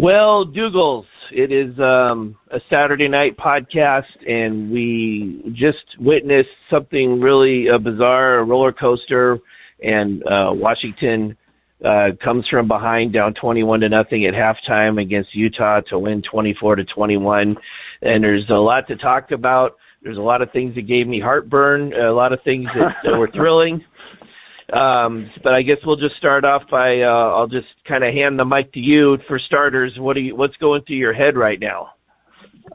Well, Dougals, it is um, a Saturday night podcast, and we just witnessed something really uh, bizarre, a roller coaster, and uh, Washington uh, comes from behind, down 21 to nothing at halftime against Utah to win 24 to 21. And there's a lot to talk about. There's a lot of things that gave me heartburn, a lot of things that, that were thrilling. Um, but I guess we'll just start off by uh, I'll just kind of hand the mic to you for starters. What are you, what's going through your head right now?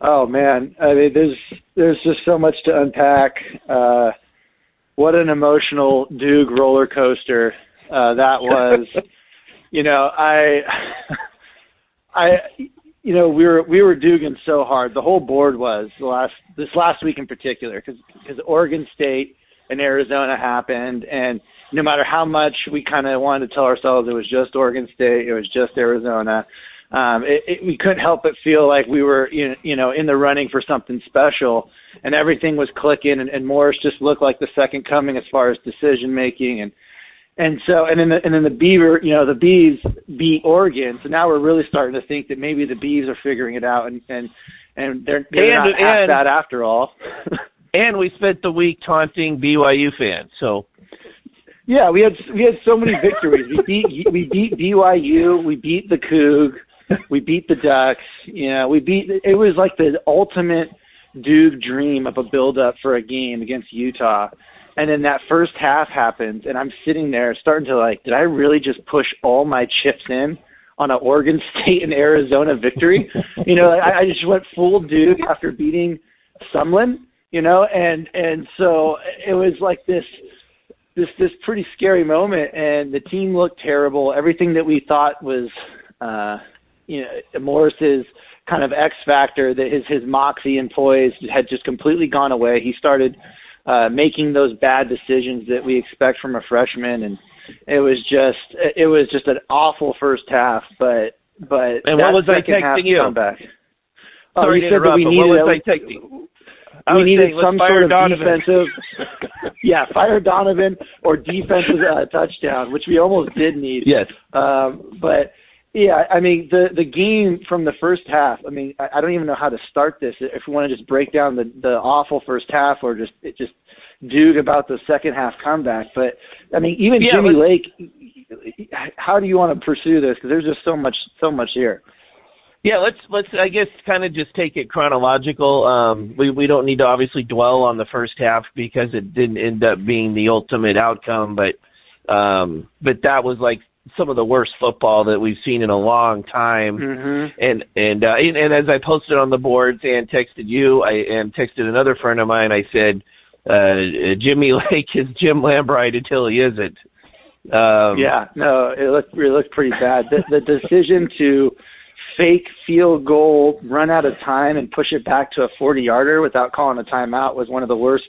Oh man, I mean, there's there's just so much to unpack. Uh, what an emotional Duke roller coaster uh, that was. you know, I, I, you know, we were we were Duging so hard. The whole board was the last this last week in particular because because Oregon State and Arizona happened and no matter how much we kind of wanted to tell ourselves it was just Oregon State, it was just Arizona, um, it, it, we couldn't help but feel like we were, you know, in the running for something special, and everything was clicking, and, and Morris just looked like the second coming as far as decision making, and and so and then the, and then the Beaver, you know, the Bees beat Oregon, so now we're really starting to think that maybe the Bees are figuring it out, and and and they're, they're and, not half bad after all. and we spent the week taunting BYU fans, so yeah, we had we had so many victories. We beat we beat BYU, we beat the Coug, we beat the Ducks. You know, we beat. It was like the ultimate Duke dream of a build up for a game against Utah. And then that first half happens, and I'm sitting there starting to like, did I really just push all my chips in on an Oregon State and Arizona victory? you know, I, I just went full Duke after beating Sumlin. You know, and and so it was like this this this pretty scary moment, and the team looked terrible. Everything that we thought was, uh, you know, Morris's kind of X factor, that his his moxie and poise had just completely gone away. He started uh, making those bad decisions that we expect from a freshman, and it was just it was just an awful first half. But but and what was I texting you? Comeback. Oh, Sorry you said that we needed what was I texting? We needed some sort of Donovan. defensive. yeah, fire Donovan or defensive uh, touchdown, which we almost did need. Yes. Um, but yeah, I mean the the game from the first half. I mean, I, I don't even know how to start this. If we want to just break down the the awful first half, or just it just dude about the second half comeback. But I mean, even yeah, Jimmy Lake. How do you want to pursue this? Because there's just so much so much here. Yeah, let's let's I guess kind of just take it chronological. Um, we we don't need to obviously dwell on the first half because it didn't end up being the ultimate outcome, but um, but that was like some of the worst football that we've seen in a long time. Mm-hmm. And and, uh, and and as I posted on the boards and texted you, I and texted another friend of mine. I said, uh, Jimmy Lake is Jim Lambright until he isn't. Um, yeah, no, it looked it looked pretty bad. The, the decision to fake field goal, run out of time, and push it back to a 40 yarder without calling a timeout was one of the worst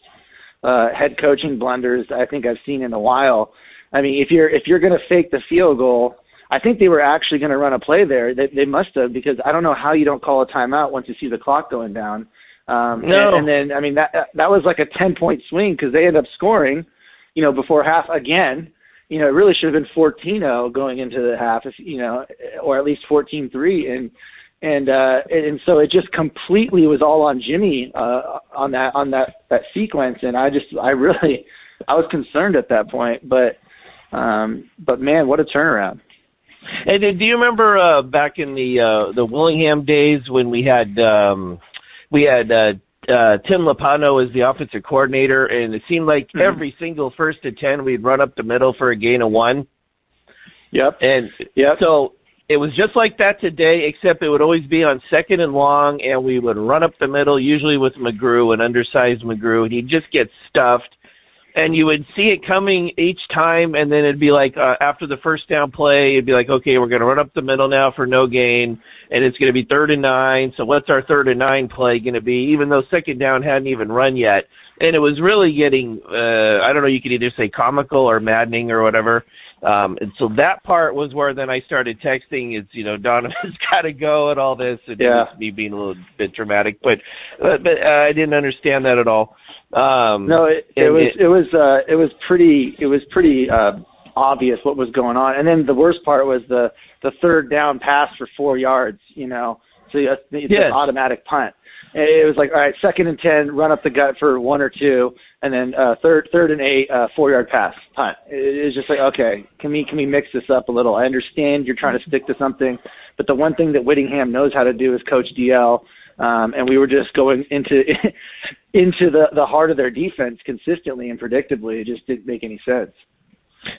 uh, head coaching blunders I think I've seen in a while. I mean, if you're if you're going to fake the field goal, I think they were actually going to run a play there. They, they must have because I don't know how you don't call a timeout once you see the clock going down. Um, no. and, and then I mean that that was like a 10 point swing because they end up scoring, you know, before half again you know, it really should have been 14-0 going into the half, if you know, or at least 14-3, and and uh, and so it just completely was all on Jimmy uh, on that on that that sequence, and I just I really I was concerned at that point, but um, but man, what a turnaround! And do you remember uh, back in the uh, the Willingham days when we had um, we had uh, uh, Tim Lappano is the offensive coordinator, and it seemed like mm-hmm. every single first and ten we'd run up the middle for a gain of one. Yep. And yep. so it was just like that today, except it would always be on second and long, and we would run up the middle, usually with McGrew, an undersized McGrew, and he'd just get stuffed and you would see it coming each time, and then it'd be like uh, after the first down play, it'd be like, okay, we're going to run up the middle now for no gain, and it's going to be third and nine. So what's our third and nine play going to be? Even though second down hadn't even run yet, and it was really getting, uh, I don't know, you could either say comical or maddening or whatever. Um, and so that part was where then I started texting. It's you know Donovan's got to go and all this, and yeah. it was me being a little bit dramatic, but uh, but uh, I didn't understand that at all. Um, no, it, it was it, it was uh, it was pretty it was pretty uh, obvious what was going on. And then the worst part was the the third down pass for four yards. You know, so it's yes. an automatic punt. It was like, all right, second and ten, run up the gut for one or two, and then uh, third third and eight, uh, four yard pass punt. It was just like, okay, can we can we mix this up a little? I understand you're trying to stick to something, but the one thing that Whittingham knows how to do is coach DL. Um, and we were just going into into the the heart of their defense consistently and predictably. It just didn't make any sense.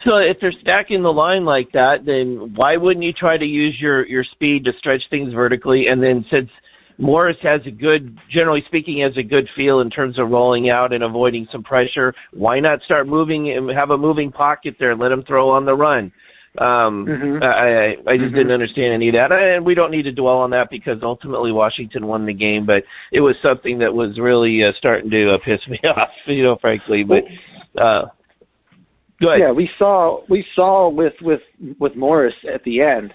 So if they're stacking the line like that, then why wouldn't you try to use your your speed to stretch things vertically? And then since Morris has a good, generally speaking, has a good feel in terms of rolling out and avoiding some pressure. Why not start moving and have a moving pocket there? Let him throw on the run. Um, mm-hmm. I, I just mm-hmm. didn't understand any of that, and we don't need to dwell on that because ultimately Washington won the game. But it was something that was really uh, starting to uh, piss me off, you know, frankly. But uh, go ahead. Yeah, we saw we saw with with with Morris at the end.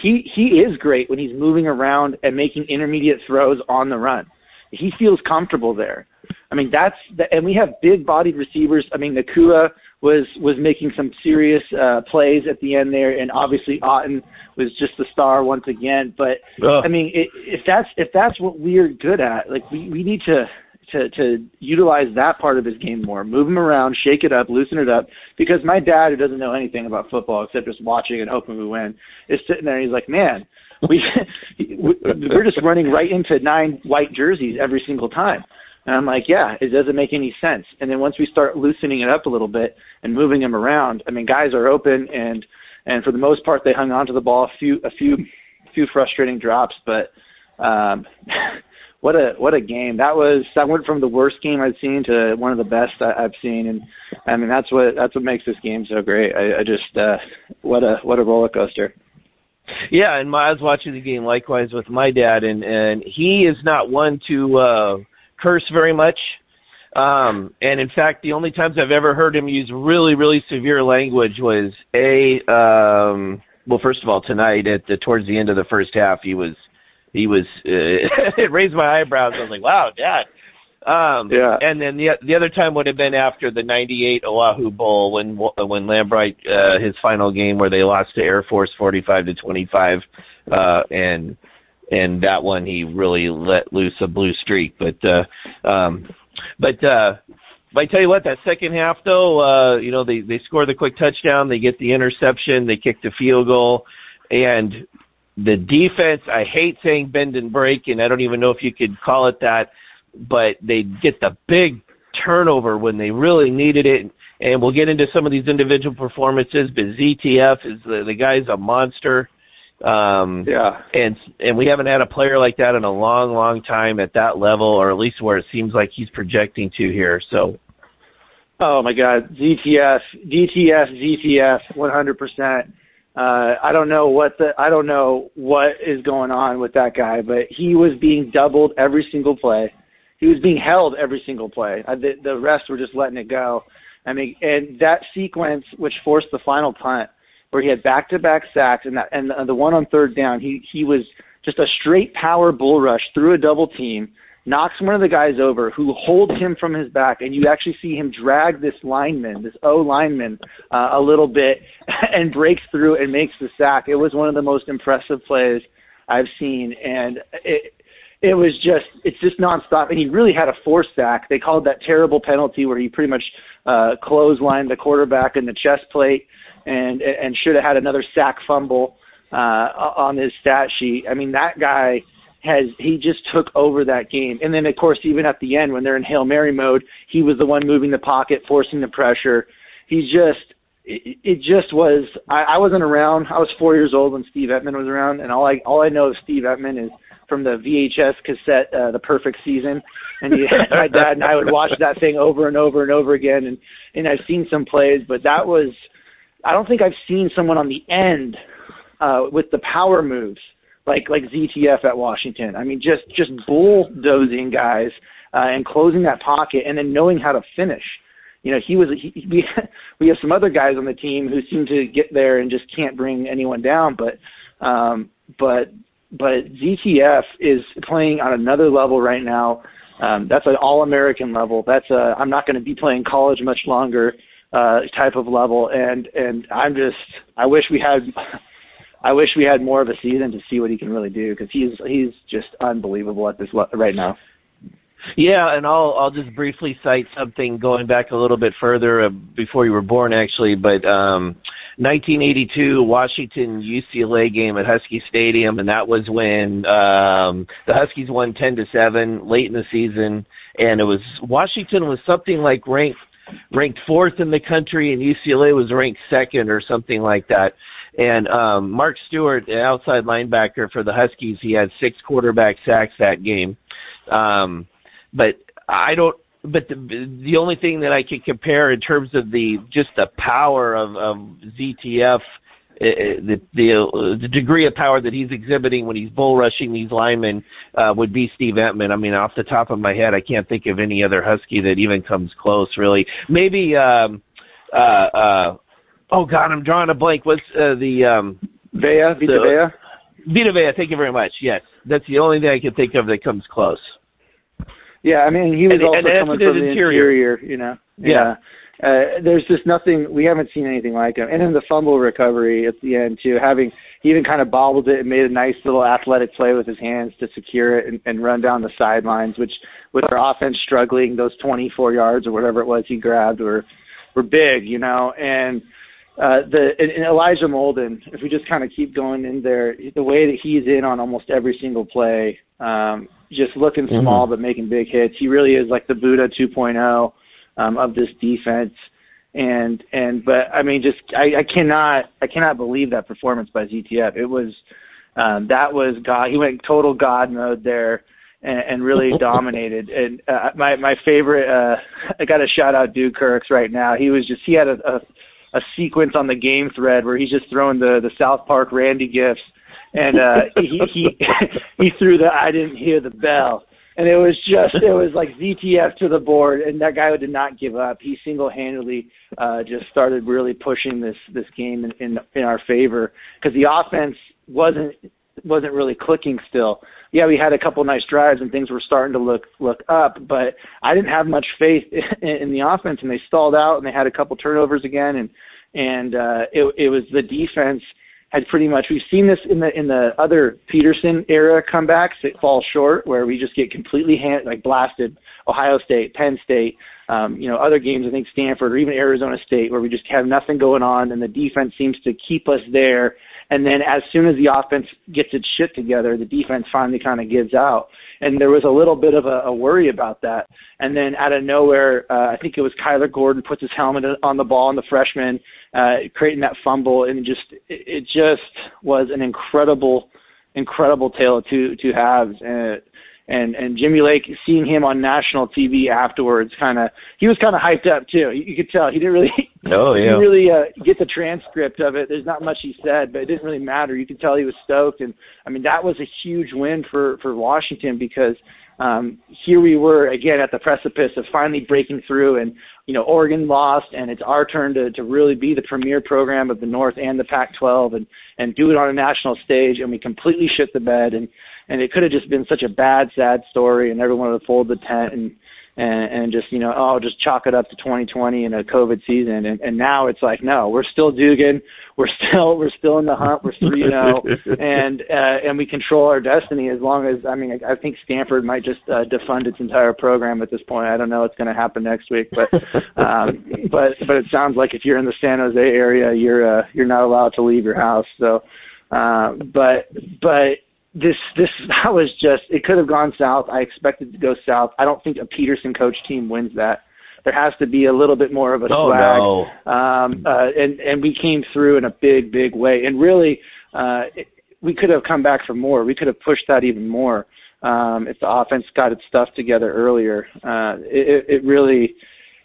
He he is great when he's moving around and making intermediate throws on the run. He feels comfortable there. I mean, that's the, and we have big-bodied receivers. I mean, Nacua was was making some serious uh, plays at the end there, and obviously Otton was just the star once again. But I mean, it, if that's if that's what we're good at, like we we need to to to utilize that part of his game more. Move him around, shake it up, loosen it up. Because my dad, who doesn't know anything about football except just watching and hoping we win, is sitting there and he's like, "Man, we we're just running right into nine white jerseys every single time." And I'm like, "Yeah, it doesn't make any sense." And then once we start loosening it up a little bit and moving them around, I mean, guys are open and and for the most part they hung on to the ball a few a few few frustrating drops, but um what a what a game that was. That went from the worst game I've seen to one of the best I, I've seen, and I mean that's what that's what makes this game so great. I, I just uh, what a what a roller coaster. Yeah, and my, I was watching the game likewise with my dad, and and he is not one to uh, curse very much. Um, and in fact, the only times I've ever heard him use really, really severe language was a um, well, first of all, tonight at the towards the end of the first half, he was he was uh, it raised my eyebrows. I was like, "Wow, Dad." Um, yeah. And then the the other time would have been after the '98 Oahu Bowl when when Lambright uh, his final game where they lost to Air Force 45 to 25, uh, and and that one he really let loose a blue streak. But uh, um, but uh, but I tell you what, that second half though, uh, you know they they score the quick touchdown, they get the interception, they kick the field goal, and the defense, I hate saying bend and break, and I don't even know if you could call it that, but they get the big turnover when they really needed it. And we'll get into some of these individual performances, but ZTF is the, the guy's a monster. Um, yeah. And and we haven't had a player like that in a long, long time at that level, or at least where it seems like he's projecting to here. So. Oh my God, ZTF, DTF, ZTF, 100%. Uh, I don't know what the I don't know what is going on with that guy, but he was being doubled every single play. He was being held every single play. Uh, the, the rest were just letting it go. I mean, and that sequence which forced the final punt, where he had back-to-back sacks, and that and the, one on third down, he he was just a straight power bull rush through a double team knocks one of the guys over who holds him from his back, and you actually see him drag this lineman, this O lineman, uh, a little bit, and breaks through and makes the sack. It was one of the most impressive plays I've seen, and it it was just it's just nonstop. And he really had a force sack. They called that terrible penalty where he pretty much uh, clotheslined the quarterback in the chest plate, and and should have had another sack fumble uh, on his stat sheet. I mean that guy has he just took over that game. And then of course even at the end when they're in Hail Mary mode, he was the one moving the pocket, forcing the pressure. He just it, it just was I, I wasn't around. I was four years old when Steve Emtman was around and all I all I know of Steve Emtman is from the VHS cassette uh, the perfect season and he, my dad and I would watch that thing over and over and over again and and I've seen some plays but that was I don't think I've seen someone on the end uh with the power moves like like ZTF at Washington. I mean, just just bulldozing guys uh, and closing that pocket, and then knowing how to finish. You know, he was. He, we we have some other guys on the team who seem to get there and just can't bring anyone down. But um, but but ZTF is playing on another level right now. Um, that's an all-American level. That's a. I'm not going to be playing college much longer. Uh, type of level. And and I'm just I wish we had I wish we had more of a season to see what he can really do because he's he's just unbelievable at this right now. Yeah, and I'll I'll just briefly cite something going back a little bit further uh, before you were born, actually. But um, 1982 Washington UCLA game at Husky Stadium, and that was when um, the Huskies won 10 to seven late in the season, and it was Washington was something like ranked ranked fourth in the country, and UCLA was ranked second or something like that. And um, Mark Stewart, the outside linebacker for the Huskies, he had six quarterback sacks that game. Um, but I don't. But the the only thing that I can compare in terms of the just the power of, of ZTF, uh, the the uh, the degree of power that he's exhibiting when he's bull rushing these linemen uh, would be Steve Emtman. I mean, off the top of my head, I can't think of any other Husky that even comes close. Really, maybe. Um, uh, uh, oh God, I'm drawing a blank. What's uh, the um, Vea? Vita the, Vea. Vita Vea. Thank you very much. Yes, that's the only thing I can think of that comes close. Yeah, I mean he was and, also and coming from the interior. interior, you know. Yeah. yeah. Uh, there's just nothing we haven't seen anything like him. And then the fumble recovery at the end too, having he even kind of bobbled it and made a nice little athletic play with his hands to secure it and, and run down the sidelines, which with our offense struggling, those 24 yards or whatever it was he grabbed were were big, you know. And uh, the and, and Elijah Molden, if we just kind of keep going in there, the way that he's in on almost every single play, um, just looking Mm-hmm. small but making big hits. He really is like the Budda 2.0 um, of this defense. And and but I mean, just I, I cannot I cannot believe that performance by ZTF. It was um, that was God. He went total God mode there and, and really dominated. And uh, my my favorite, uh, I got to shout out Duke Kirks right now. He was just he had a, a a sequence on the game thread where he's just throwing the the South Park Randy gifts, and uh, he he he threw the I didn't hear the bell, and it was just it was like ZTF to the board, and that guy did not give up. He single handedly uh, just started really pushing this this game in in, in our favor because the offense wasn't wasn't really clicking still. Yeah, we had a couple nice drives and things were starting to look look up, but I didn't have much faith in, in the offense, and they stalled out and they had a couple turnovers again, and and uh, it it was the defense had pretty much we've seen this in the in the other Petersen era comebacks. It falls short where we just get completely hand, like blasted. Ohio State, Penn State, um, you know, other games. I think Stanford or even Arizona State where we just have nothing going on, and the defense seems to keep us there and then as soon as the offense gets its shit together, the defense finally kind of gives out. And there was a little bit of a, a worry about that. And then out of nowhere, uh, I think it was Kyler Gordon puts his helmet on the ball, and the freshman uh, creating that fumble, and just it, it just was an incredible, incredible tale of two two halves. And and and Jimmy Lake seeing him on national TV afterwards kind of he was kind of hyped up too. You, you could tell he didn't really Oh he yeah. didn't really uh, get the transcript of it. There's not much he said, but it didn't really matter. You could tell he was stoked, and I mean that was a huge win for for Washington because um, here we were again at the precipice of finally breaking through, and you know Oregon lost, and it's our turn to to really be the premier program of the North and the Pac-12, and and do it on a national stage, and we completely shit the bed, and and it could have just been such a bad, sad story, and everyone would have folded the tent and and, and just you know oh just chalk it up to 2020 and a COVID season, and, and now it's like no, we're still Dugan, we're still we're still in the hunt, we're three zero, and uh, and we control our destiny as long as I mean I, I think Stanford might just uh, defund its entire program at this point. I don't know what's going to happen next week, but um, but but it sounds like if you're in the San Jose area, you're uh, you're not allowed to leave your house. So, uh, but but this this that was just it could have gone south. I expected to go south. I don't think a Petersen coach team wins that. There has to be a little bit more of a Oh, swag. no. Um, uh, and and we came through in a big big way. And really, uh, it, we could have come back for more. We could have pushed that even more um, if the offense got its stuff together earlier. Uh, it, it really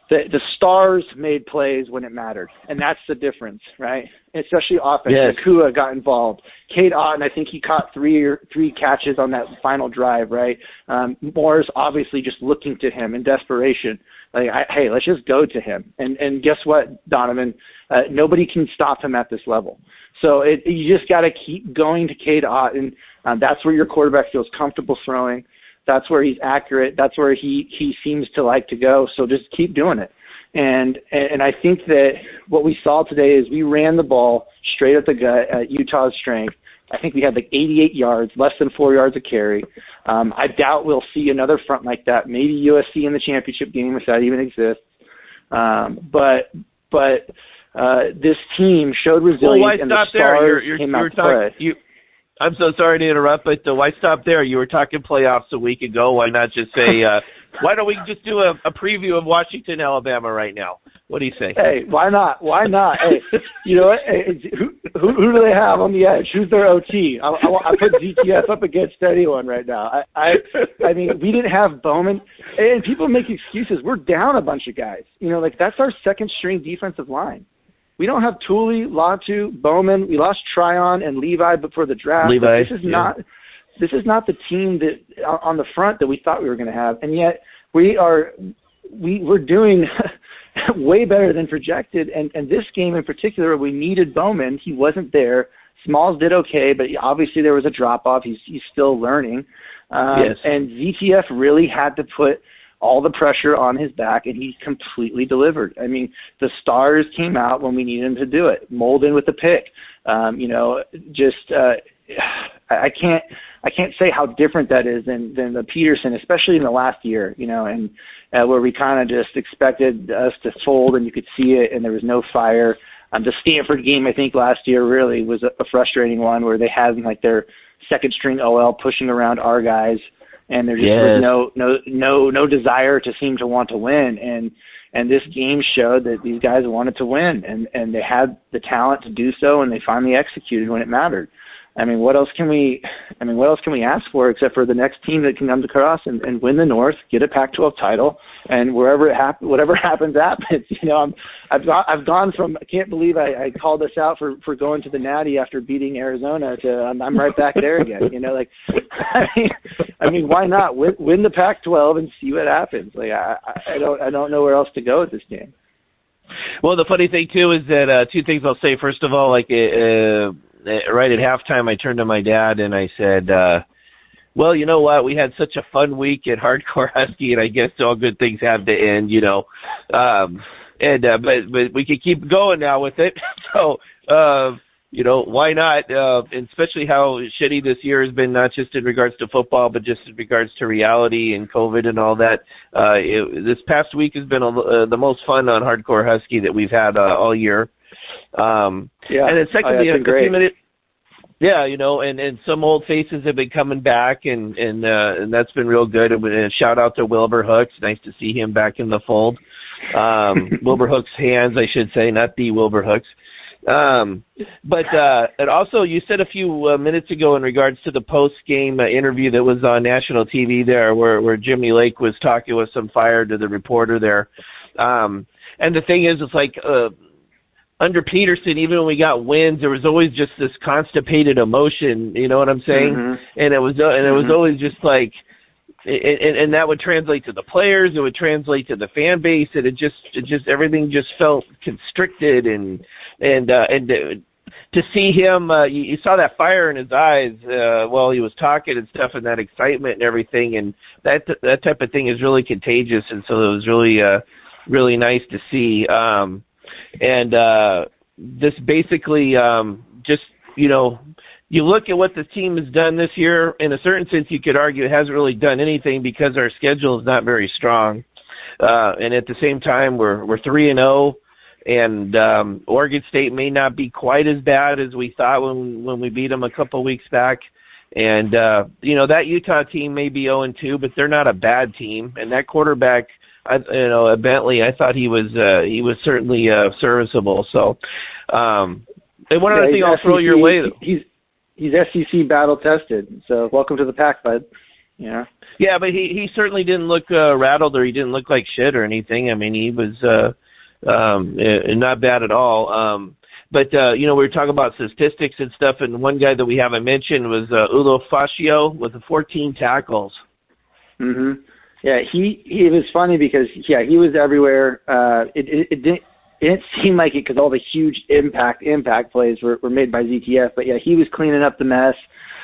the the stars made plays when it mattered, and that's the difference, right? Especially offense. Yes. Nacua got involved. Cade Otton, I think he caught three or three catches on that final drive, right? Um, Morris obviously just looking to him in desperation. Like, I, hey, let's just go to him. And and guess what, Donovan? Uh, nobody can stop him at this level. So it, you just got to keep going to Cade Otton. Um, that's where your quarterback feels comfortable throwing. That's where he's accurate. That's where he he seems to like to go. So just keep doing it. And and I think that what we saw today is we ran the ball straight at the gut at Utah's strength. I think we had like 88 yards, less than four yards a carry. Um, I doubt we'll see another front like that. Maybe USC in the championship game if that even exists. Um, but but uh, this team showed resilience, well, why and stop the stars there? You're, you're, came you're out play. You, I'm so sorry to interrupt, but uh, why stop there? You were talking playoffs a week ago. Why not just say, uh, why don't we just do a, a preview of Washington, Alabama right now? What do you say? Hey, why not? Why not? hey, you know? Hey, who, who who do they have on the edge? Who's their OT? I, I, I put ZTF up against anyone right now. I I I mean, we didn't have Bowman, and people make excuses. We're down a bunch of guys. You know, like that's our second string defensive line. We don't have Tuli, Latu, Bowman. We lost Tryon and Levi before the draft. Levi, this is yeah. not this is not the team that on the front that we thought we were going to have, and yet we are we we're doing way better than projected. And and this game in particular, we needed Bowman. He wasn't there. Smalls did okay, but obviously there was a drop off. He's he's still learning. Um, Yes. And ZTF really had to put all the pressure on his back, and he completely delivered. I mean, the stars came out when we needed him to do it. Molden with the pick. Um, you know, just uh, I can't I can't say how different that is than than the Petersen, especially in the last year. You know, and uh, where we kind of just expected us to fold, and you could see it, and there was no fire. Um, the Stanford game, I think last year really was a, a frustrating one where they had like their second string OL pushing around our guys, and there just Yes. was no no no no desire to seem to want to win. And and this game showed that these guys wanted to win, and and they had the talent to do so, and they finally executed when it mattered. I mean, what else can we? I mean, what else can we ask for except for the next team that can come to Cross and, and win the North, get a Pac-12 title, and wherever it hap- whatever happens, happens. You know, I'm, I've gone, I've gone from I can't believe I, I called us out for for going to the Natty after beating Arizona to I'm, I'm right back there again. You know, like I mean, I mean, why not win, win the Pac-12 and see what happens? Like I, I I don't I don't know where else to go with this game. Well, the funny thing too is that uh, two things I'll say. First of all, like uh, uh, right at halftime, I turned to my dad and I said, uh, "Well, you know what? We had such a fun week at Hardcore Husky, and I guess all good things have to end, you know." Um, and uh, but but we could keep going now with it. so. Uh, you know why not uh and especially how shitty this year has been not just in regards to football but just in regards to reality and covid and all that uh it, this past week has been a, uh, the most fun on hardcore husky that we've had uh, all year um Yeah, and then secondly a few minutes yeah, you know, and and some old faces have been coming back, and and uh, and that's been real good. And, and shout out to Wilbur Hooks, nice to see him back in the fold. Um, Wilbur Hooks' hands, I should say, not the Wilbur Hooks. Um, but uh, and also, you said a few uh, minutes ago in regards to the post game uh, interview that was on national TV there, where where Jimmy Lake was talking with some fire to the reporter there. Um, and the thing is, it's like uh, under Petersen, even when we got wins, there was always just this constipated emotion. You know what I'm saying? Mhm. And it was uh, and it was Mhm. always just like. And, and that would translate to the players. It would translate to the fan base, and it just, it just everything just felt constricted, and and uh, and uh, to see him, uh, you, you saw that fire in his eyes uh, while he was talking and stuff, and that excitement and everything, and that that type of thing is really contagious, and so it was really uh, really nice to see. Um, and uh, this basically um, just you know you look at what the team has done this year. In a certain sense, you could argue it hasn't really done anything because our schedule is not very strong, uh, and at the same time we're we're three and zero and um, Oregon State may not be quite as bad as we thought when when we beat them a couple weeks back. And uh, you know that Utah team may be 0 and 2, but they're not a bad team. And that quarterback, I, you know, uh, Bentley, I thought he was uh, he was certainly uh, serviceable. So, um, and one Yeah, other thing I'll throw your way. He's he's SEC battle tested. So welcome to the pack, bud. Yeah. Yeah, but he he certainly didn't look uh, rattled or he didn't look like shit or anything. I mean, he was uh um uh, not bad at all. Um but uh you know, we were talking about statistics and stuff and one guy that we haven't mentioned was uh Ulo Fascio with the 14 tackles. Mhm. Yeah, he he was funny because yeah, he was everywhere. Uh it it, it didn't it didn't seem like it because all the huge impact impact plays were, were made by ZTF, but yeah, he was cleaning up the mess.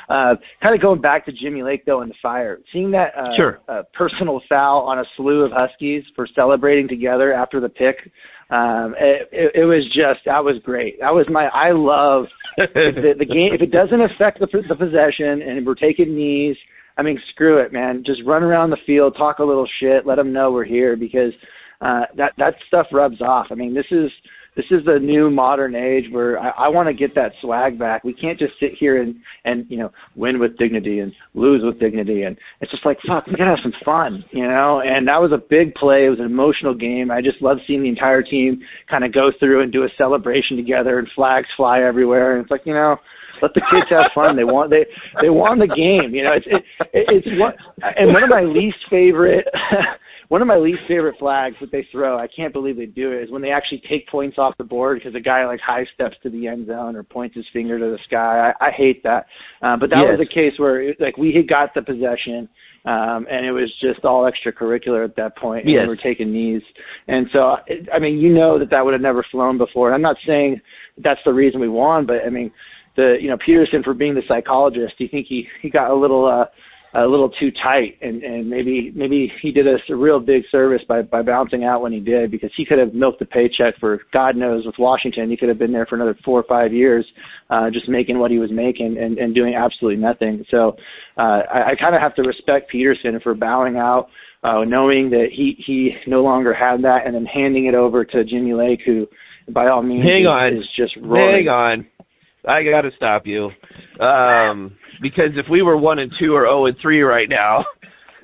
Uh, kind of going back to Jimmy Lake though in the fire, seeing that uh, sure. uh, personal foul on a slew of Huskies for celebrating together after the pick. Um, it, it, it was just that was great. That was my I love the, the game. If it doesn't affect the, the possession and we're taking knees, I mean, screw it, man. Just run around the field, talk a little shit, let them know we're here because uh, that that stuff rubs off. I mean, this is this is the new modern age where I, I want to get that swag back. We can't just sit here and and you know win with dignity and lose with dignity, and it's just like fuck, we gotta have some fun, you know. And that was a big play. It was an emotional game. I just love seeing the entire team kind of go through and do a celebration together, and flags fly everywhere. And it's like you know let the kids have fun. They want they they won the game. You know, it's it, it's what and one of my least favorite one of my least favorite flags that they throw, I can't believe they do it, is when they actually take points off the board because a guy like high steps to the end zone or points his finger to the sky. I, I hate that. Uh, but that yes. was a case where it, like we had got the possession um, and it was just all extracurricular at that point. And yes. we were taking knees, and so I mean, you know that that would have never flown before. And I'm not saying that's the reason we won, but I mean, the you know Petersen for being the psychologist, do you think he he got a little uh a little too tight and and maybe maybe he did us a real big service by by bouncing out when he did because he could have milked the paycheck for God knows with Washington. He could have been there for another four or five years uh just making what he was making and and doing absolutely nothing. So uh I, I kind of have to respect Petersen for bowing out uh knowing that he he no longer had that and then handing it over to Jimmy Lake who by all means hang is, on. is just roaring. hang on I got to stop you. Um, because if we were one and two or zero and three right now,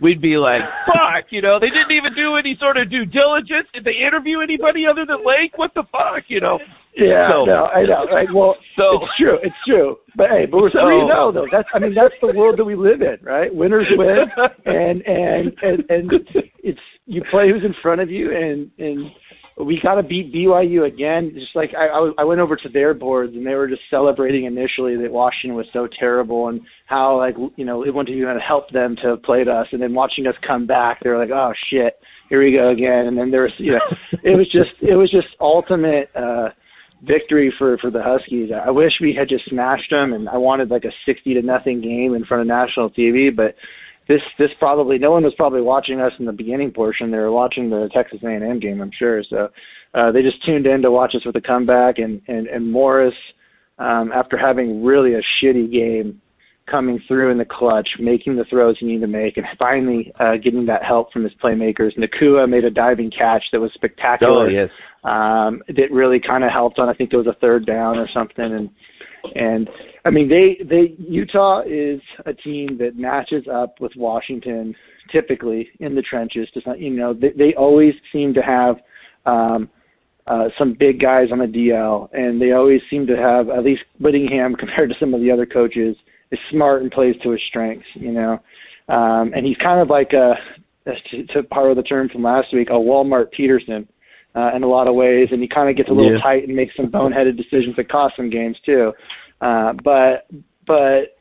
we'd be like, "Fuck!" You know, they didn't even do any sort of due diligence. Did they interview anybody other than Lake? What the fuck? You know. Yeah, so, no, I know. Right. Well, so, it's true. It's true. But hey, but we're so, three zero though. That's I mean that's the world that we live in, right? Winners win, and and and and it's you play who's in front of you, and and we got to beat BYU again. Just like I, I, I went over to their boards and they were just celebrating initially that Washington was so terrible and how like you know it wouldn't even help them to have played us. And then watching us come back, they were like, oh shit, here we go again. And then there was you know it was just it was just ultimate. uh victory for for the Huskies. I wish we had just smashed them, and I wanted like a sixty to nothing game in front of national TV. But this this probably no one was probably watching us in the beginning portion. They were watching the Texas A&M game, I'm sure. So uh, they just tuned in to watch us with a comeback. And and and Morris, um, after having really a shitty game, coming through in the clutch, making the throws he needed to make, and finally uh, getting that help from his playmakers. Nacua made a diving catch that was spectacular. Oh yes. Um, that really kind of helped on. I think it was a third down or something, and and I mean they they Utah is a team that matches up with Washington typically in the trenches. Just not, you know they, they always seem to have. Um, uh, some big guys on the DL, and they always seem to have at least Whittingham compared to some of the other coaches is smart and plays to his strengths, you know. Um, and he's kind of like a, to, to borrow the term from last week, a Walmart Petersen uh, in a lot of ways, and he kind of gets a little Yeah. tight and makes some boneheaded decisions that cost some games too. Uh, but but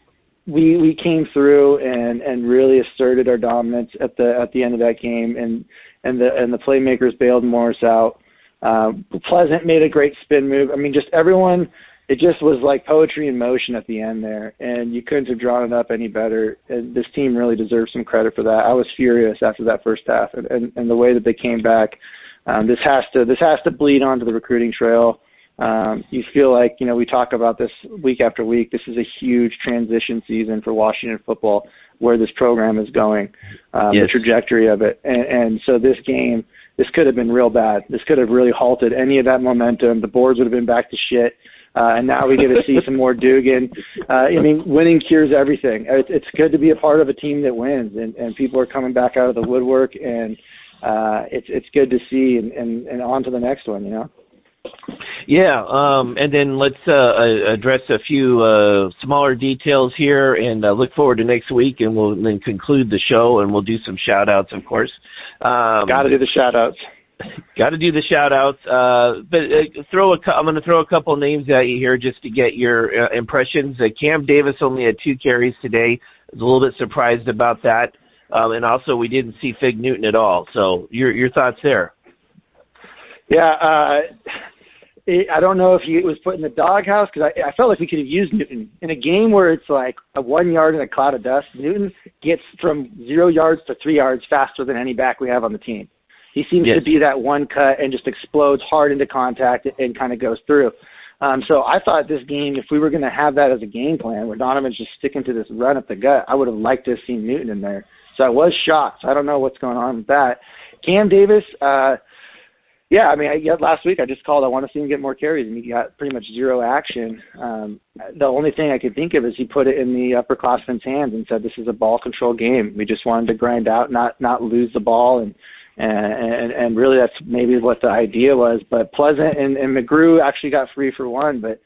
we we came through and and really asserted our dominance at the at the end of that game, and and the and the playmakers bailed Morris out. Um, Pleasant made a great spin move. I mean, just everyone it just was like poetry in motion at the end there, and you couldn't have drawn it up any better. And this team really deserves some credit for that. I was furious after that first half, and, and, and the way that they came back. Um, this has to this has to bleed onto the recruiting trail. Um, you feel like you know we talk about this week after week. This is a huge transition season for Washington football, where this program is going, um, Yes. the trajectory of it, and, and so this game, this could have been real bad. This could have really halted any of that momentum. The boards would have been back to shit. Uh, and now we get to see some more Dugan. Uh, I mean, winning cures everything. It's, it's good to be a part of a team that wins, and, and people are coming back out of the woodwork, and uh, it's it's good to see. And, and, and on to the next one, you know. Yeah, um, and then let's uh, address a few uh, smaller details here, and uh, look forward to next week, and we'll then conclude the show, and we'll do some shout outs, of course. Um, Got to do the shout outs. Got to do the shout outs. Uh, but uh, throw a, I'm going to throw a couple names at you here just to get your uh, impressions. Uh, Cam Davis only had two carries today. I was a little bit surprised about that. Um, and also, we didn't see Fig Newton at all. So, your your thoughts there? Yeah, uh, it, I don't know if he was put in the doghouse because I, I felt like we could have used Newton in a game where it's like a one yard in a cloud of dust. Newton gets from zero yards to three yards faster than any back we have on the team. He seems yes. to be that one cut and just explodes hard into contact and kind of goes through. Um, so I thought this game, if we were going to have that as a game plan, where Donovan's just sticking to this run up the gut, I would have liked to have seen Newton in there. So I was shocked. I don't know what's going on with that. Cam Davis, uh, yeah, I mean, I, yeah, last week I just called. I want to see him get more carries, and he got pretty much zero action. Um, the only thing I could think of is he put it in the upperclassmen's hands and said, "This is a ball control game. We just wanted to grind out, not not lose the ball." And and and really, that's maybe what the idea was. But Pleasant and, and McGrew actually got free for one, but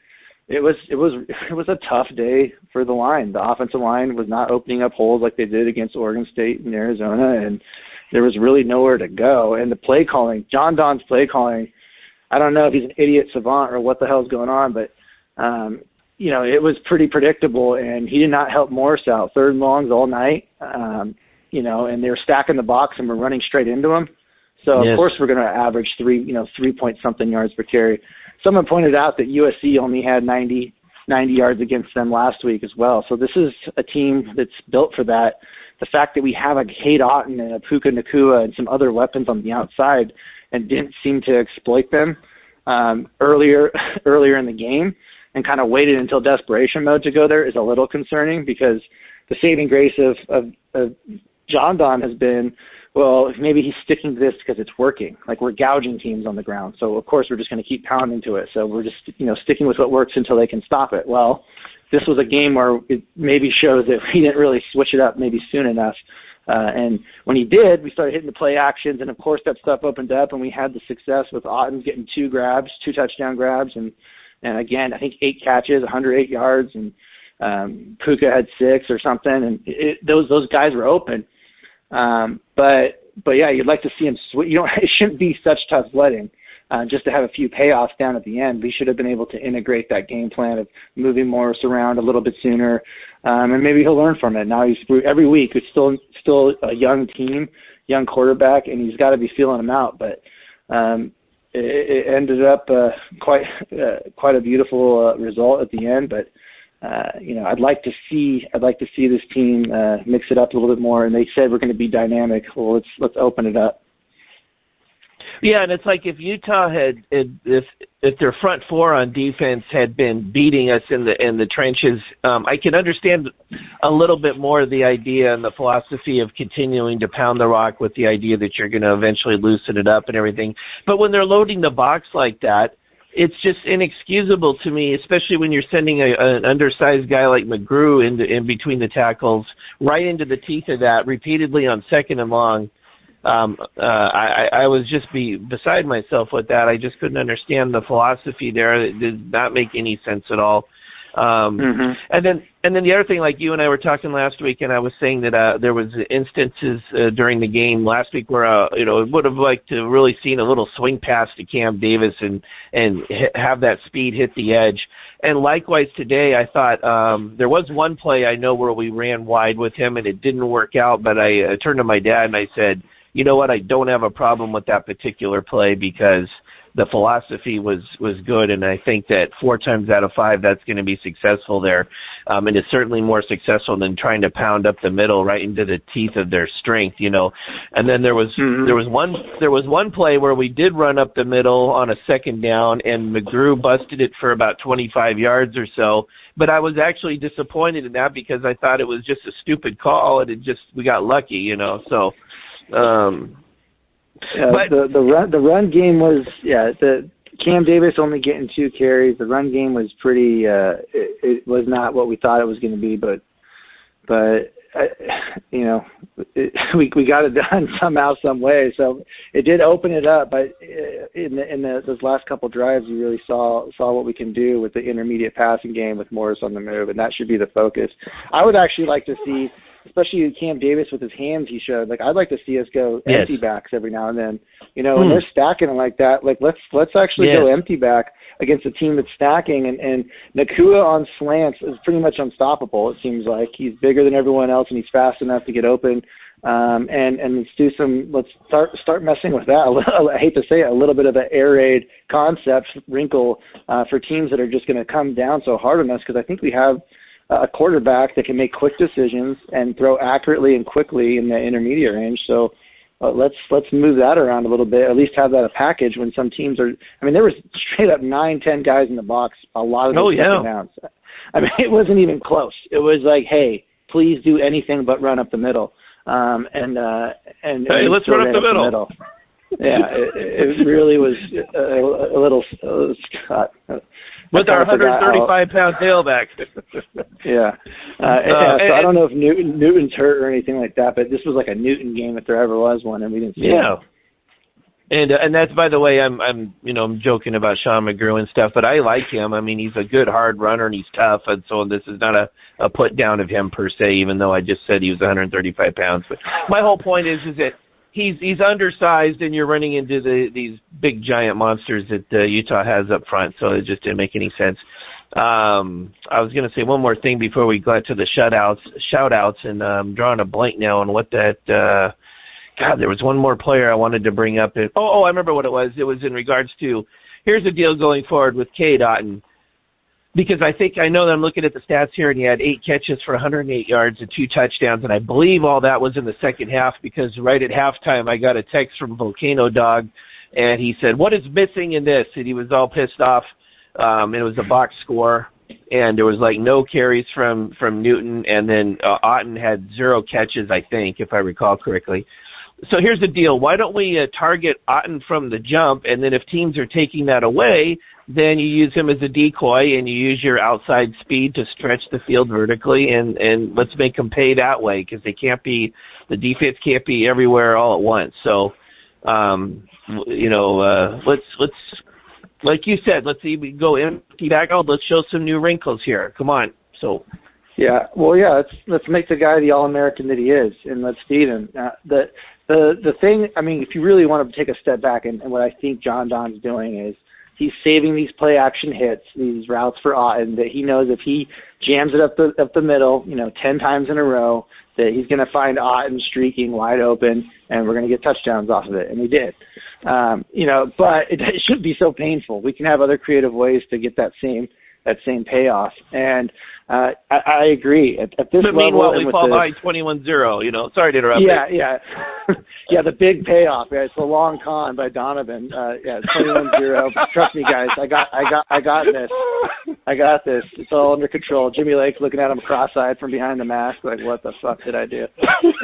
it was it was it was a tough day for the line. The offensive line was not opening up holes like they did against Oregon State and Arizona, and there was really nowhere to go. And the play calling, John Don's play calling, I don't know if he's an idiot savant or what the hell's going on, but um, you know, it was pretty predictable and he did not help Morris out. Third and longs all night. Um, you know, and they were stacking the box and we're running straight into him. So yes. of course we're gonna average three, you know, three point something yards per carry. Someone pointed out that USC only had 90, 90 yards against them last week as well. So this is a team that's built for that the fact that we have a Cade Otton and a Puka Nacua and some other weapons on the outside and didn't seem to exploit them um, earlier earlier in the game and kind of waited until desperation mode to go there is a little concerning because the saving grace of, of, of John Don has been, well, maybe he's sticking to this because it's working. Like we're gouging teams on the ground, so of course we're just going to keep pounding to it. So we're just you know sticking with what works until they can stop it. Well, this was a game where it maybe shows that he didn't really switch it up maybe soon enough. Uh, and when he did, we started hitting the play actions, and of course that stuff opened up, and we had the success with Otton getting two grabs, two touchdown grabs, and and again I think eight catches, 108 yards, and um, Puka had six or something, and it, those those guys were open. Um, but but yeah, you'd like to see him. Sw- you know, it shouldn't be such tough sledding uh, just to have a few payoffs down at the end. We should have been able to integrate that game plan of moving Morris around a little bit sooner, um, and maybe he'll learn from it. Now he's every week. It's still still a young team, young quarterback, and he's got to be feeling them out. But um, it, it ended up uh, quite uh, quite a beautiful uh, result at the end. But uh, you know, I'd like to see I'd like to see this team uh, mix it up a little bit more. And they said we're going to be dynamic. Well, let's let's open it up. Yeah, and it's like if Utah had if if their front four on defense had been beating us in the in the trenches, um, I can understand a little bit more the idea and the philosophy of continuing to pound the rock with the idea that you're going to eventually loosen it up and everything. But when they're loading the box like that, it's just inexcusable to me, especially when you're sending a, an undersized guy like McGrew into in between the tackles, right into the teeth of that repeatedly on second and long um, uh, I, I was just be beside myself with that. I just couldn't understand the philosophy there. It did not make any sense at all. Um, mm-hmm. And then, and then the other thing, like you and I were talking last week, and I was saying that uh, there was instances uh, during the game last week where uh, you know would have liked to really seen a little swing pass to Cam Davis and and hit, have that speed hit the edge. And likewise today, I thought um, there was one play I know where we ran wide with him and it didn't work out. But I uh, turned to my dad and I said, you know what, I don't have a problem with that particular play because the philosophy was was good, and I think that four times out of five that's going to be successful there, um, and it's certainly more successful than trying to pound up the middle right into the teeth of their strength, you know. And then there was mm-hmm. there was one there was one play where we did run up the middle on a second down, and McGrew busted it for about 25 yards or so. But I was actually disappointed in that because I thought it was just a stupid call, and it just we got lucky, you know. So um, but, the the run the run game was yeah the Cam Davis only getting two carries. The run game was pretty. Uh, it, it was not what we thought it was going to be, but but uh, you know it, we we got it done somehow, some way. So it did open it up. But uh, in the, in the, those last couple drives, you really saw saw what we can do with the intermediate passing game with Morris on the move, and that should be the focus. I would actually like to see especially Cam Davis with his hands he showed. Like I'd like to see us go yes. empty backs every now and then. You know, hmm. when they're stacking it like that, like let's let's actually yes. go empty back against a team that's stacking and, and Nacua on slants is pretty much unstoppable, it seems like. He's bigger than everyone else and he's fast enough to get open. um, and and let's do some. Let's start start messing with that. I hate to say it, a little bit of an air raid concept wrinkle uh, for teams that are just going to come down so hard on us because I think we have a quarterback that can make quick decisions and throw accurately and quickly in the intermediate range. So uh, let's let's move that around a little bit. At least have that a package when some teams are. I mean, there was straight up nine, ten guys in the box. A lot of the oh, yeah. downs. I mean, it wasn't even close. It was like, hey, please do anything but run up the middle. Um, and uh, and hey, let's run up the middle. The middle. Yeah, it, it really was a, a little. Uh, with our 135 pound tailback. yeah, uh, uh, yeah. So I don't know if Newton Newton's hurt or anything like that, but this was like a Newton game if there ever was one, and we didn't see yeah. it. And uh, and that's by the way, I'm I'm you know I'm joking about Sean McGrew and stuff, but I like him. I mean, he's a good hard runner and he's tough, and so this is not a a put down of him per se. Even though I just said he was 135 pounds, but my whole point is is that he's he's undersized, and you're running into the these big giant monsters that uh, Utah has up front. So it just didn't make any sense. Um, I was going to say one more thing before we got to the shutouts, shoutouts, and I'm um, drawing a blank now on what that. Uh, God, there was one more player I wanted to bring up. It, oh, oh, I remember what it was. It was in regards to here's the deal going forward with Cade Otton because I think I know that I'm looking at the stats here, and he had eight catches for 108 yards and two touchdowns, and I believe all that was in the second half because right at halftime I got a text from Volcano Dog, and he said, "What is missing in this?" And he was all pissed off. Um, and it was a box score, and there was like no carries from from Newton, and then uh, Otton had zero catches, I think, if I recall correctly. So here's the deal: Why don't we uh, target Otton from the jump, and then if teams are taking that away, then you use him as a decoy and you use your outside speed to stretch the field vertically and and let's make them pay that way because they can't be the defense can't be everywhere all at once. So um you know uh let's let's like you said let's see we go empty back out let's show some new wrinkles here. Come on. So. Yeah. Well yeah let's let's make the guy the all american that he is and let's feed him. Uh, the the the thing i mean if you really want to take a step back and, and what i think john don's doing is he's saving these play action hits, these routes for Otton that he knows if he jams it up the up the middle, you know, ten times in a row, that he's going to find Otton streaking wide open, and we're going to get touchdowns off of it, and we did. Um, you know, but it, it shouldn't be so painful. We can have other creative ways to get that same that same payoff. And uh, I, I agree. At, at this but level, meanwhile, we fall behind twenty-one-zero. You know, sorry to interrupt. Yeah, yeah, yeah. The big payoff. Yeah, it's a long con by Donovan. Uh, yeah, twenty-one-zero. Trust me, guys. I got, I got, I got this. I got this. It's all under control. Jimmy Lake's looking at him cross-eyed from behind the mask, like, "What the fuck did I do?"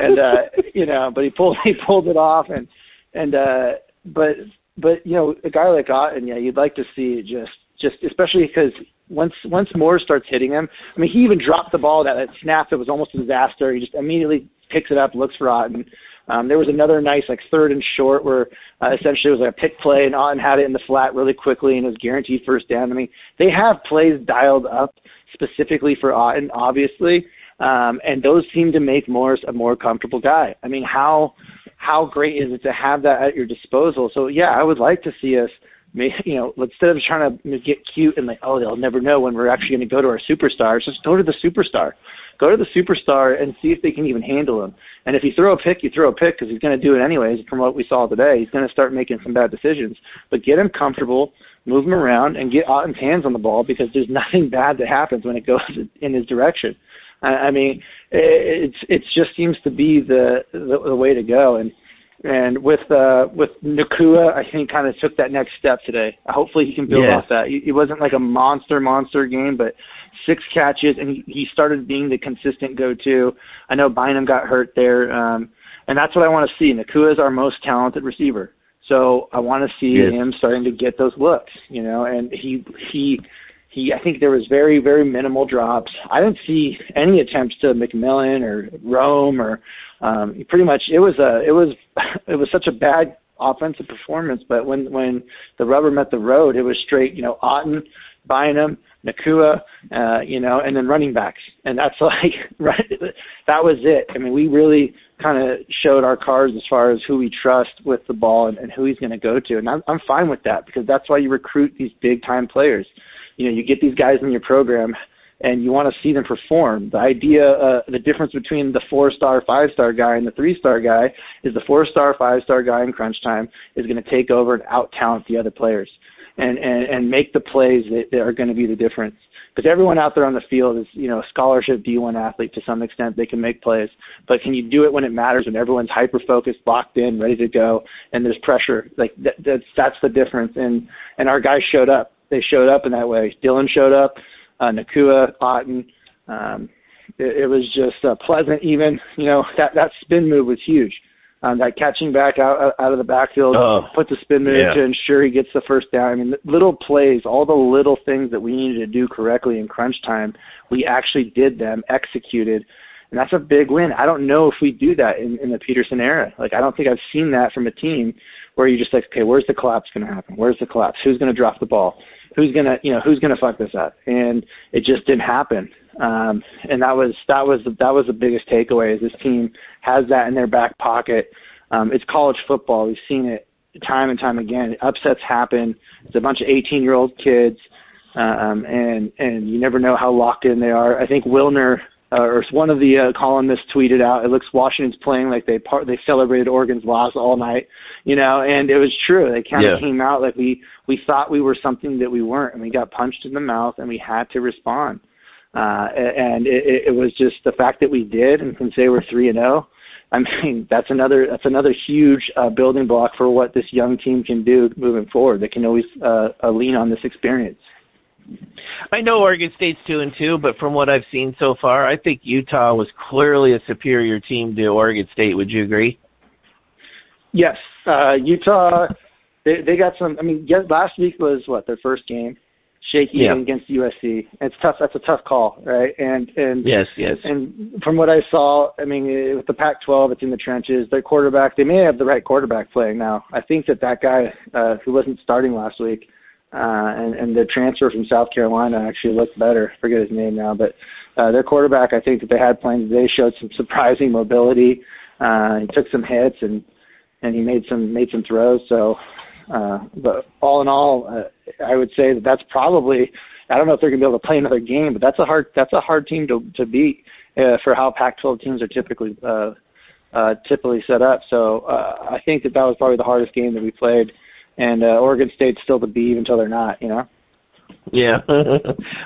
And uh, you know, but he pulled, he pulled it off, and and uh, but but you know, a guy like Otton, yeah, you'd like to see just just especially because once once Moore starts hitting him, I mean, he even dropped the ball that, that snap that was almost a disaster. He just immediately picks it up, looks for Otton. Um, there was another nice like third and short where uh, essentially it was like a pick play and Otton had it in the flat really quickly and it was guaranteed first down. I mean, they have plays dialed up specifically for Otton, obviously, um, and those seem to make Morris a more comfortable guy. I mean, how how great is it to have that at your disposal? So yeah, I would like to see us you know, instead of trying to get cute and like, oh, they'll never know when we're actually going to go to our superstars, just go to the superstar. Go to the superstar and see if they can even handle him. And if you throw a pick, you throw a pick because he's going to do it anyways. From what we saw today, he's going to start making some bad decisions. But get him comfortable, move him around, and get Otton's hands on the ball because there's nothing bad that happens when it goes in his direction. I, mean, it, it's it just seems to be the, the the way to go. And and with uh, with Nacua, I think kind of took that next step today. Hopefully, he can build off that. It wasn't like a monster monster game, but six catches, and he, he started being the consistent go-to. I know Bynum got hurt there, um, and that's what I want to see. Nacua is our most talented receiver, so I want to see yes. him starting to get those looks. You know, and he he he I think there was very very minimal drops. I didn't see any attempts to McMillan or Rome or um pretty much it was a it was it was such a bad offensive performance, but when when the rubber met the road, it was straight, you know, Otton, Bynum, Nacua, uh, you know, and then running backs. And that's like right that was it. I mean, we really kind of showed our cards as far as who we trust with the ball and, and who he's going to go to. And I'm, I'm fine with that because that's why you recruit these big time players you know, you get these guys in your program and you want to see them perform. The idea, uh, the difference between the four star, five star guy and the three star guy is the four star, five star guy in crunch time is going to take over and out talent the other players and, and, and make the plays that, that are going to be the difference. Because everyone out there on the field is, you know, a scholarship D1 athlete to some extent. They can make plays, but can you do it when it matters? When everyone's hyper focused, locked in, ready to go, and there's pressure. Like that, that's that's the difference. And and our guys showed up. They showed up in that way. Dylan showed up uh, Nacua, Otton. Um, it, it was just uh, pleasant. Even you know that that spin move was huge. Um, that catching back out out of the backfield, oh, put the spin move yeah. to ensure he gets the first down. I mean, little plays, all the little things that we needed to do correctly in crunch time, we actually did them, executed, and that's a big win. I don't know if we do that in, in the Petersen era. Like, I don't think I've seen that from a team where you're just like, okay, where's the collapse going to happen? Where's the collapse? Who's going to drop the ball? Who's gonna you know who's gonna fuck this up? And it just didn't happen. Um and that was that was the, that was the biggest takeaway is this team has that in their back pocket. Um it's college football. We've seen it time and time again. Upsets happen. It's a bunch of 18 year old kids um and and you never know how locked in they are. I think wilner uh, or one of the uh, columnists tweeted out, it looks Washington's playing like they part, they celebrated Oregon's loss all night, you know, and it was true. They kind of Yeah. came out like we we thought we were something that we weren't, and we got punched in the mouth, and we had to respond. Uh, and it, it, was just the fact that we did, and can say we're three and zero. I mean, that's another that's another huge uh, building block for what this young team can do moving forward. They can always uh, uh, lean on this experience. I know Oregon State's two and two, but from what I've seen so far, I think Utah was clearly a superior team to Oregon State. Would you agree? Yes, uh, Utah. They they got some. I mean, yes, last week was what their first game, shaky Yeah. against USC. It's tough. That's a tough call, right? And and Yes, yes. and from what I saw, I mean, eh, with the Pac-12, it's in the trenches. Their quarterback, they may have the right quarterback playing now. I think that that guy uh, who wasn't starting last week, uh, and and the transfer from South Carolina actually looked better. I forget his name now, but uh, their quarterback, I think that they had playing today showed some surprising mobility. Uh, he took some hits and and he made some made some throws. So, uh, but all in all, uh, I would say that that's probably. I don't know if they're going to be able to play another game, but that's a hard that's a hard team to to beat uh, for how Pac-12 teams are typically uh, uh, typically set up. So uh, I think that that was probably the hardest game that we played, and uh, Oregon State's still to beat until they're not. You know. Yeah.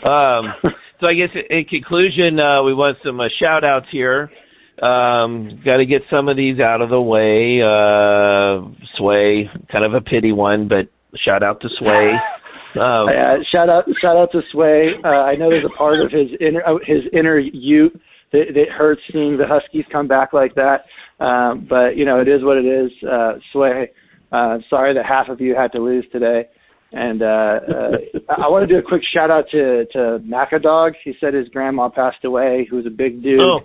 um, so I guess in conclusion, uh, we want some uh, shout outs here. Um, got to get some of these out of the way. Uh, Sway, kind of a pity one, but shout out to Sway. Um, Uh, shout out, shout out to Sway. Uh, I know there's a part of his inner uh, his inner Ute that, that hurts seeing the Huskies come back like that. Um, but you know, it is what it is. Uh, Sway, uh, sorry that half of you had to lose today. And uh, uh, I want to do a quick shout out to to Macadog. He said his grandma passed away, who was a big dude. Oh.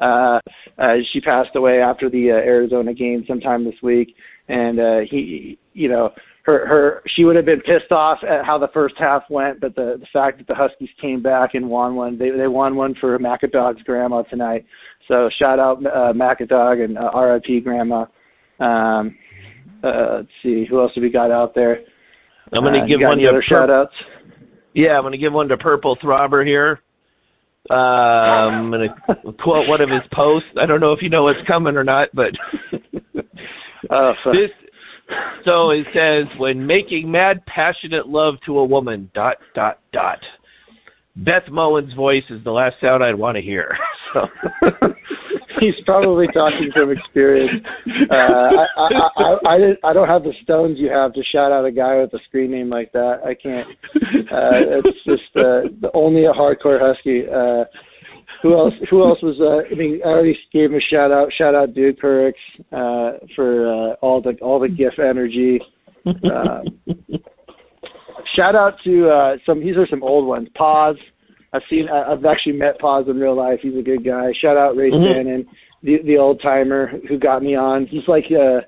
Uh, uh, she passed away after the uh, Arizona game sometime this week, and uh, he, you know, her her she would have been pissed off at how the first half went, but the the fact that the Huskies came back and won one, they they won one for Macadog's grandma tonight. So shout out uh, Macadog and uh, RIP grandma. Um, uh, let's see who else have we got out there. I'm going to Uh, give one to other shout Pur- outs. Yeah, I'm going to give one to Purple Throbber here. Um, I'm going to quote one of his posts. I don't know if you know what's coming or not, but Uh, this. So it says, when making mad, passionate love to a woman. Dot dot dot. Beth Mowins's voice is the last sound I'd want to hear. So. He's probably talking from experience. Uh, I, I, I, I, I don't have the stones you have to shout out a guy with a screen name like that. I can't. Uh, it's just uh, only a hardcore husky. Uh, who else? Who else was? Uh, I mean, I already gave him a shout out. Shout out, Dude Perix, uh, for uh, all the all the GIF energy. Uh, shout out to uh, some. These are some old ones. Pause. I've seen. I've actually met Paz in real life. He's a good guy. Shout out Ray Mhm. Shannon, the the old timer who got me on. He's like, uh,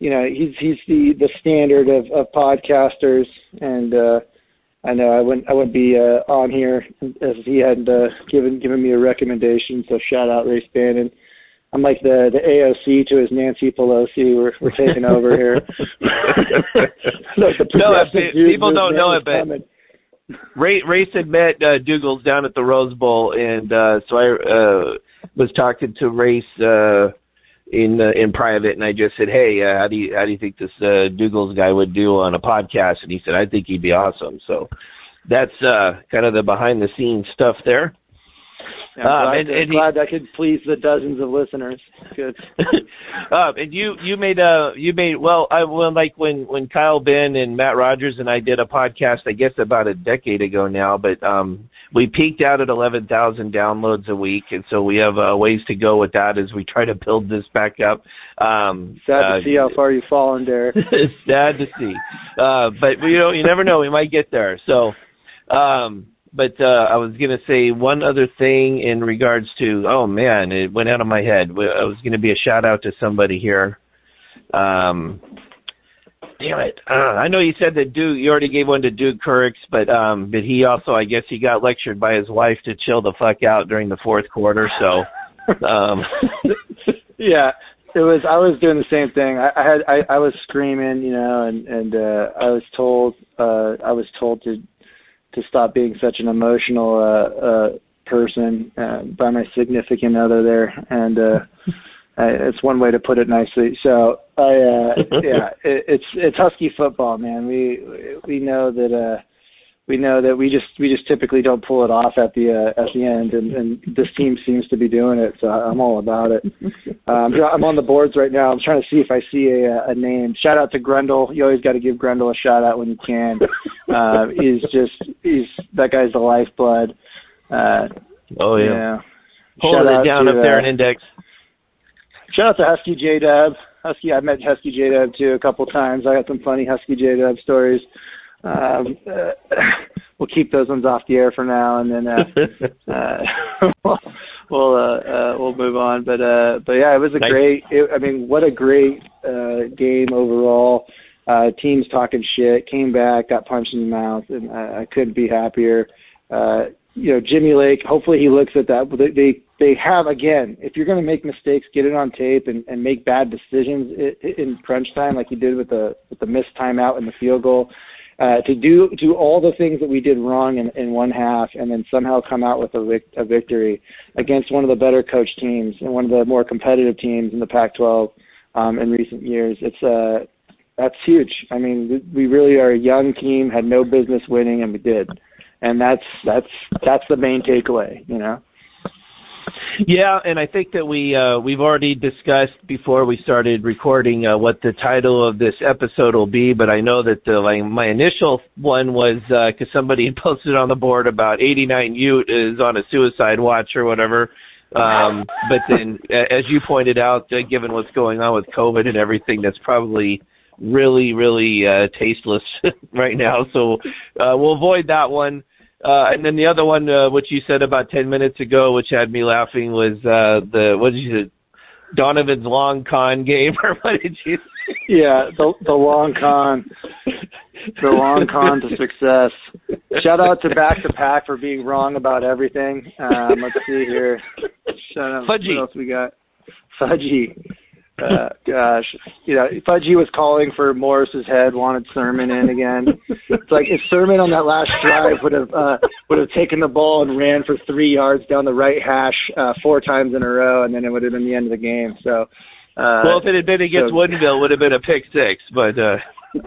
you know, he's he's the the standard of of podcasters, and uh, I know I wouldn't I wouldn't be uh, on here if he hadn't uh, given given me a recommendation. So shout out Ray Shannon. I'm like the the AOC to his Nancy Pelosi. We're we're taking over here. No, progressive pe- dude people don't know it, but- coming. Ray, Race had met uh, Dougals down at the Rose Bowl, and uh, so I uh, was talking to Race uh, in uh, in private, and I just said, "Hey, uh, how do you how do you think this uh, Dougals guy would do on a podcast?" And he said, "I think he'd be awesome." So that's uh, kind of the behind the scenes stuff there. I'm, um, glad, and, and glad he, that could please the dozens of listeners. Good. um, and you you made a you made well I well like when when Kyle Ben and Matt Rogers and I did a podcast I guess about a decade ago now, but um we peaked out at eleven thousand downloads a week, and so we have uh, ways to go with that as we try to build this back up. Um, sad uh, to see how far you've fallen, Derek. sad to see, uh, but you know you never know we might get there. So. Um, but uh, I was going to say one other thing in regards to. Oh man, it went out of my head. I was going to be a shout out to somebody here. Um, damn it! Uh, I know you said that Duke. You already gave one to Duke Kurix, but um, but he also, I guess, he got lectured by his wife to chill the fuck out during the fourth quarter. So, um, yeah, it was. I was doing the same thing. I, I had. I, I was screaming, you know, and and uh, I was told. Uh, I was told to to stop being such an emotional uh, uh, person uh, by my significant other there, and uh, I, it's one way to put it nicely. So I, uh, yeah, it, it's it's Husky football, man. We we know that uh, we know that we just we just typically don't pull it off at the uh, at the end, and, and this team seems to be doing it. So I'm all about it. Um, I'm on the boards right now. I'm trying to see if I see a, a name. Shout out to Grendel. You always got to give Grendel a shout out when you can. Uh, he's just he's that guy's the lifeblood. Uh, oh yeah. yeah. Holding it down to, up there uh, in index. Shout out to Husky J Dub. Husky, I met Husky J Dub too a couple times. I got some funny Husky J Dub stories. Um, uh, we'll keep those ones off the air for now, and then uh, uh, we'll uh, uh, we'll move on. But uh, but yeah, it was a nice. great. It, I mean, what a great uh, game overall. Uh, teams talking shit, came back, got punched in the mouth, and I, I couldn't be happier. Uh, you know, Jimmy Lake. Hopefully, he looks at that. They they, they have again. If you're going to make mistakes, get it on tape and, and make bad decisions in, in crunch time, like he did with the with the missed timeout and the field goal uh, to do do all the things that we did wrong in, in one half, and then somehow come out with a, vic- a victory against one of the better coached teams and one of the more competitive teams in the Pac-12 um, in recent years. It's uh, that's huge. I mean, we really are a young team, had no business winning, and we did, and that's that's that's the main takeaway. You know. Yeah, and I think that we uh, we've already discussed before we started recording uh, what the title of this episode will be. But I know that the, like my initial one was because uh, somebody posted on the board about 89 Ute is on a suicide watch or whatever. Um, but then, as you pointed out, uh, given what's going on with COVID and everything, that's probably really, really uh, tasteless right now. So uh, we'll avoid that one. Uh, and then the other one, uh, which you said about 10 minutes ago, which had me laughing, was uh, the, what did you say? Donovan's long con game, or what did you say? Yeah, the, the long con. The long con to success. Shout out to Back to Pack for being wrong about everything. Um, let's see here. Shout out. Fudgy. What else we got? Fudgy uh, gosh, you know, Fudgy was calling for Morris's head, wanted Sirmon in again. It's like if Sirmon on that last drive would have uh, would have taken the ball and ran for three yards down the right hash uh, four times in a row, and then it would have been the end of the game. So, uh, well, if it had been against so, Woodinville, it would have been a pick six, but. uh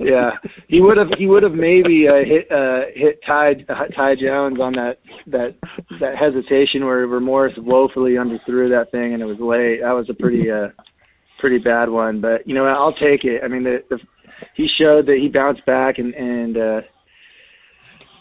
yeah, he would have he would have maybe uh, hit uh, hit Ty uh, Ty Jones on that that that hesitation where, where Morris woefully underthrew that thing and it was late. That was a pretty uh, pretty bad one, but you know I'll take it. I mean, the, the he showed that he bounced back and and uh,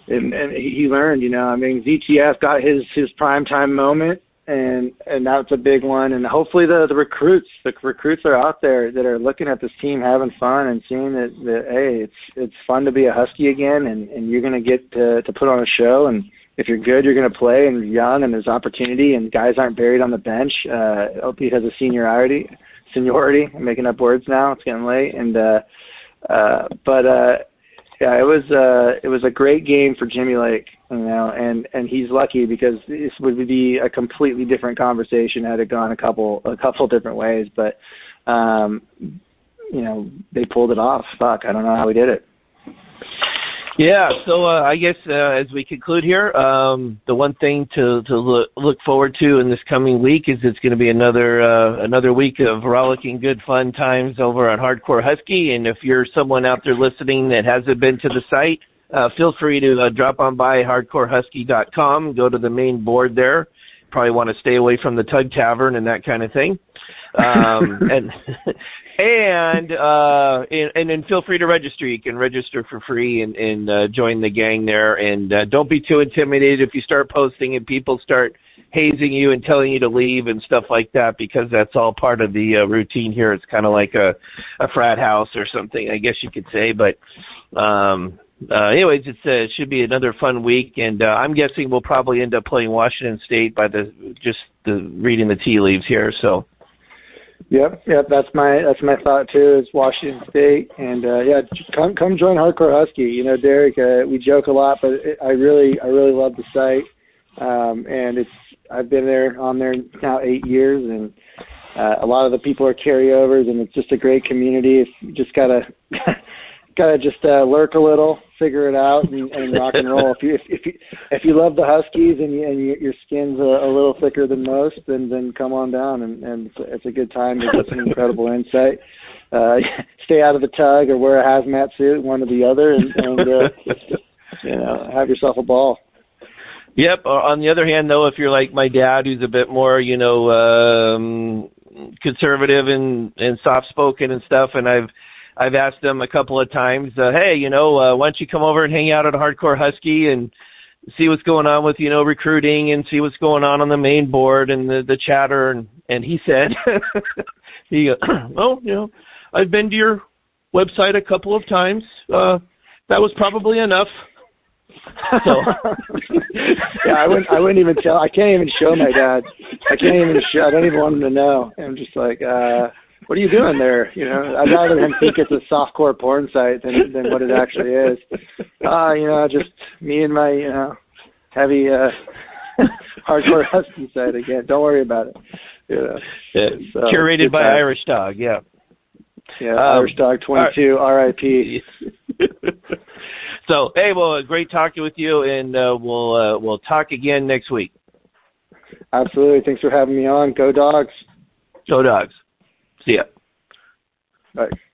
and, and he learned. You know, I mean, ZTF got his his prime time moment, and and that's a big one. And hopefully the the recruits, the recruits are out there that are looking at this team having fun and seeing that that hey, it's it's fun to be a Husky again, and and you're gonna get to to put on a show and if you're good, you're going to play, and you're young, and there's opportunity, and guys aren't buried on the bench. Uh, has a seniority, seniority. I'm making up words now. It's getting late, and uh, uh, but uh, yeah, it was uh, it was a great game for Jimmy Lake, you know, and and he's lucky because this would be a completely different conversation had it gone a couple a couple different ways, but um, you know they pulled it off. Fuck, I don't know how we did it. Yeah, so uh, I guess uh, as we conclude here, um, the one thing to to look, look forward to in this coming week is it's going to be another uh, another week of rollicking good fun times over on Hardcore Husky. And if you're someone out there listening that hasn't been to the site, uh, feel free to uh, drop on by hardcorehusky.com, go to the main board there. Probably want to stay away from the Tug Tavern and that kind of thing. Um, and and uh and, and then feel free to register. You can register for free and and uh, join the gang there. And uh, don't be too intimidated if you start posting and people start hazing you and telling you to leave and stuff like that because that's all part of the uh, routine here. It's kind of like a a frat house or something i guess you could say. But um uh, anyways, it's, uh, it should be another fun week, and uh, I'm guessing we'll probably end up playing Washington State by the just the reading the tea leaves here. So, Yep, yep. That's my that's my thought too. Is Washington State, and uh, yeah, come come join Hardcore Husky. You know, Derek, uh, we joke a lot, but it, I really I really love the site, um, and it's I've been there on there now eight years, and uh, a lot of the people are carryovers, and it's just a great community. You just gotta gotta just uh, lurk a little, figure it out, and, and rock and roll. If you if, if you if you love the Huskies and, you, and you, your skin's a, a little thicker than most, then then come on down, and, and it's, it's a good time to get some incredible insight. Uh, stay out of the tug or wear a hazmat suit, one or the other, and, and uh, you know have yourself a ball. Yep. On the other hand, though, if you're like my dad, who's a bit more, you know, um, conservative and and soft spoken and stuff, and I've I've asked them a couple of times, uh, hey, you know, uh, why don't you come over and hang out at Hardcore Husky and see what's going on with you know recruiting and see what's going on on the main board and the the chatter? And and he said he goes, well you know I've been to your website a couple of times. Uh that was probably enough. So yeah I wouldn't I wouldn't even tell I can't even show my dad. I can't even show I don't even want him to know. I'm just like uh what are you doing there? You know, I'd rather him think it's a softcore porn site than than what it actually is. Uh, you know, just me and my you know heavy uh hardcore husky site again. Don't worry about it. You know, yeah, so, curated by time. Irish Dog. Yeah. Yeah, um, Irish Dog 22, R.I.P. so, hey, well, great talking with you, and uh, we'll uh, we'll talk again next week. Absolutely. Thanks for having me on. Go Dogs. Go Dogs. See ya. Bye.